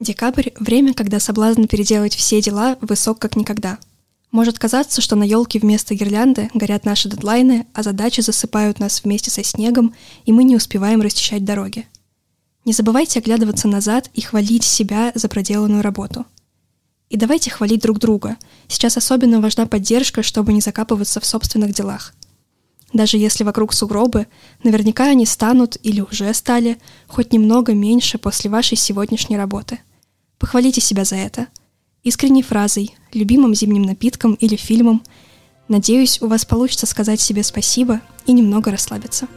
Декабрь – время, когда соблазн переделать все дела высок как никогда. Может казаться, что на елке вместо гирлянды горят наши дедлайны, а задачи засыпают нас вместе со снегом, и мы не успеваем расчищать дороги. Не забывайте оглядываться назад и хвалить себя за проделанную работу. И давайте хвалить друг друга. Сейчас особенно важна поддержка, чтобы не закапываться в собственных делах. Даже если вокруг сугробы, наверняка они станут или уже стали хоть немного меньше после вашей сегодняшней работы – Похвалите себя за это. Искренней фразой, любимым зимним напитком или фильмом. Надеюсь, у вас получится сказать себе спасибо и немного расслабиться.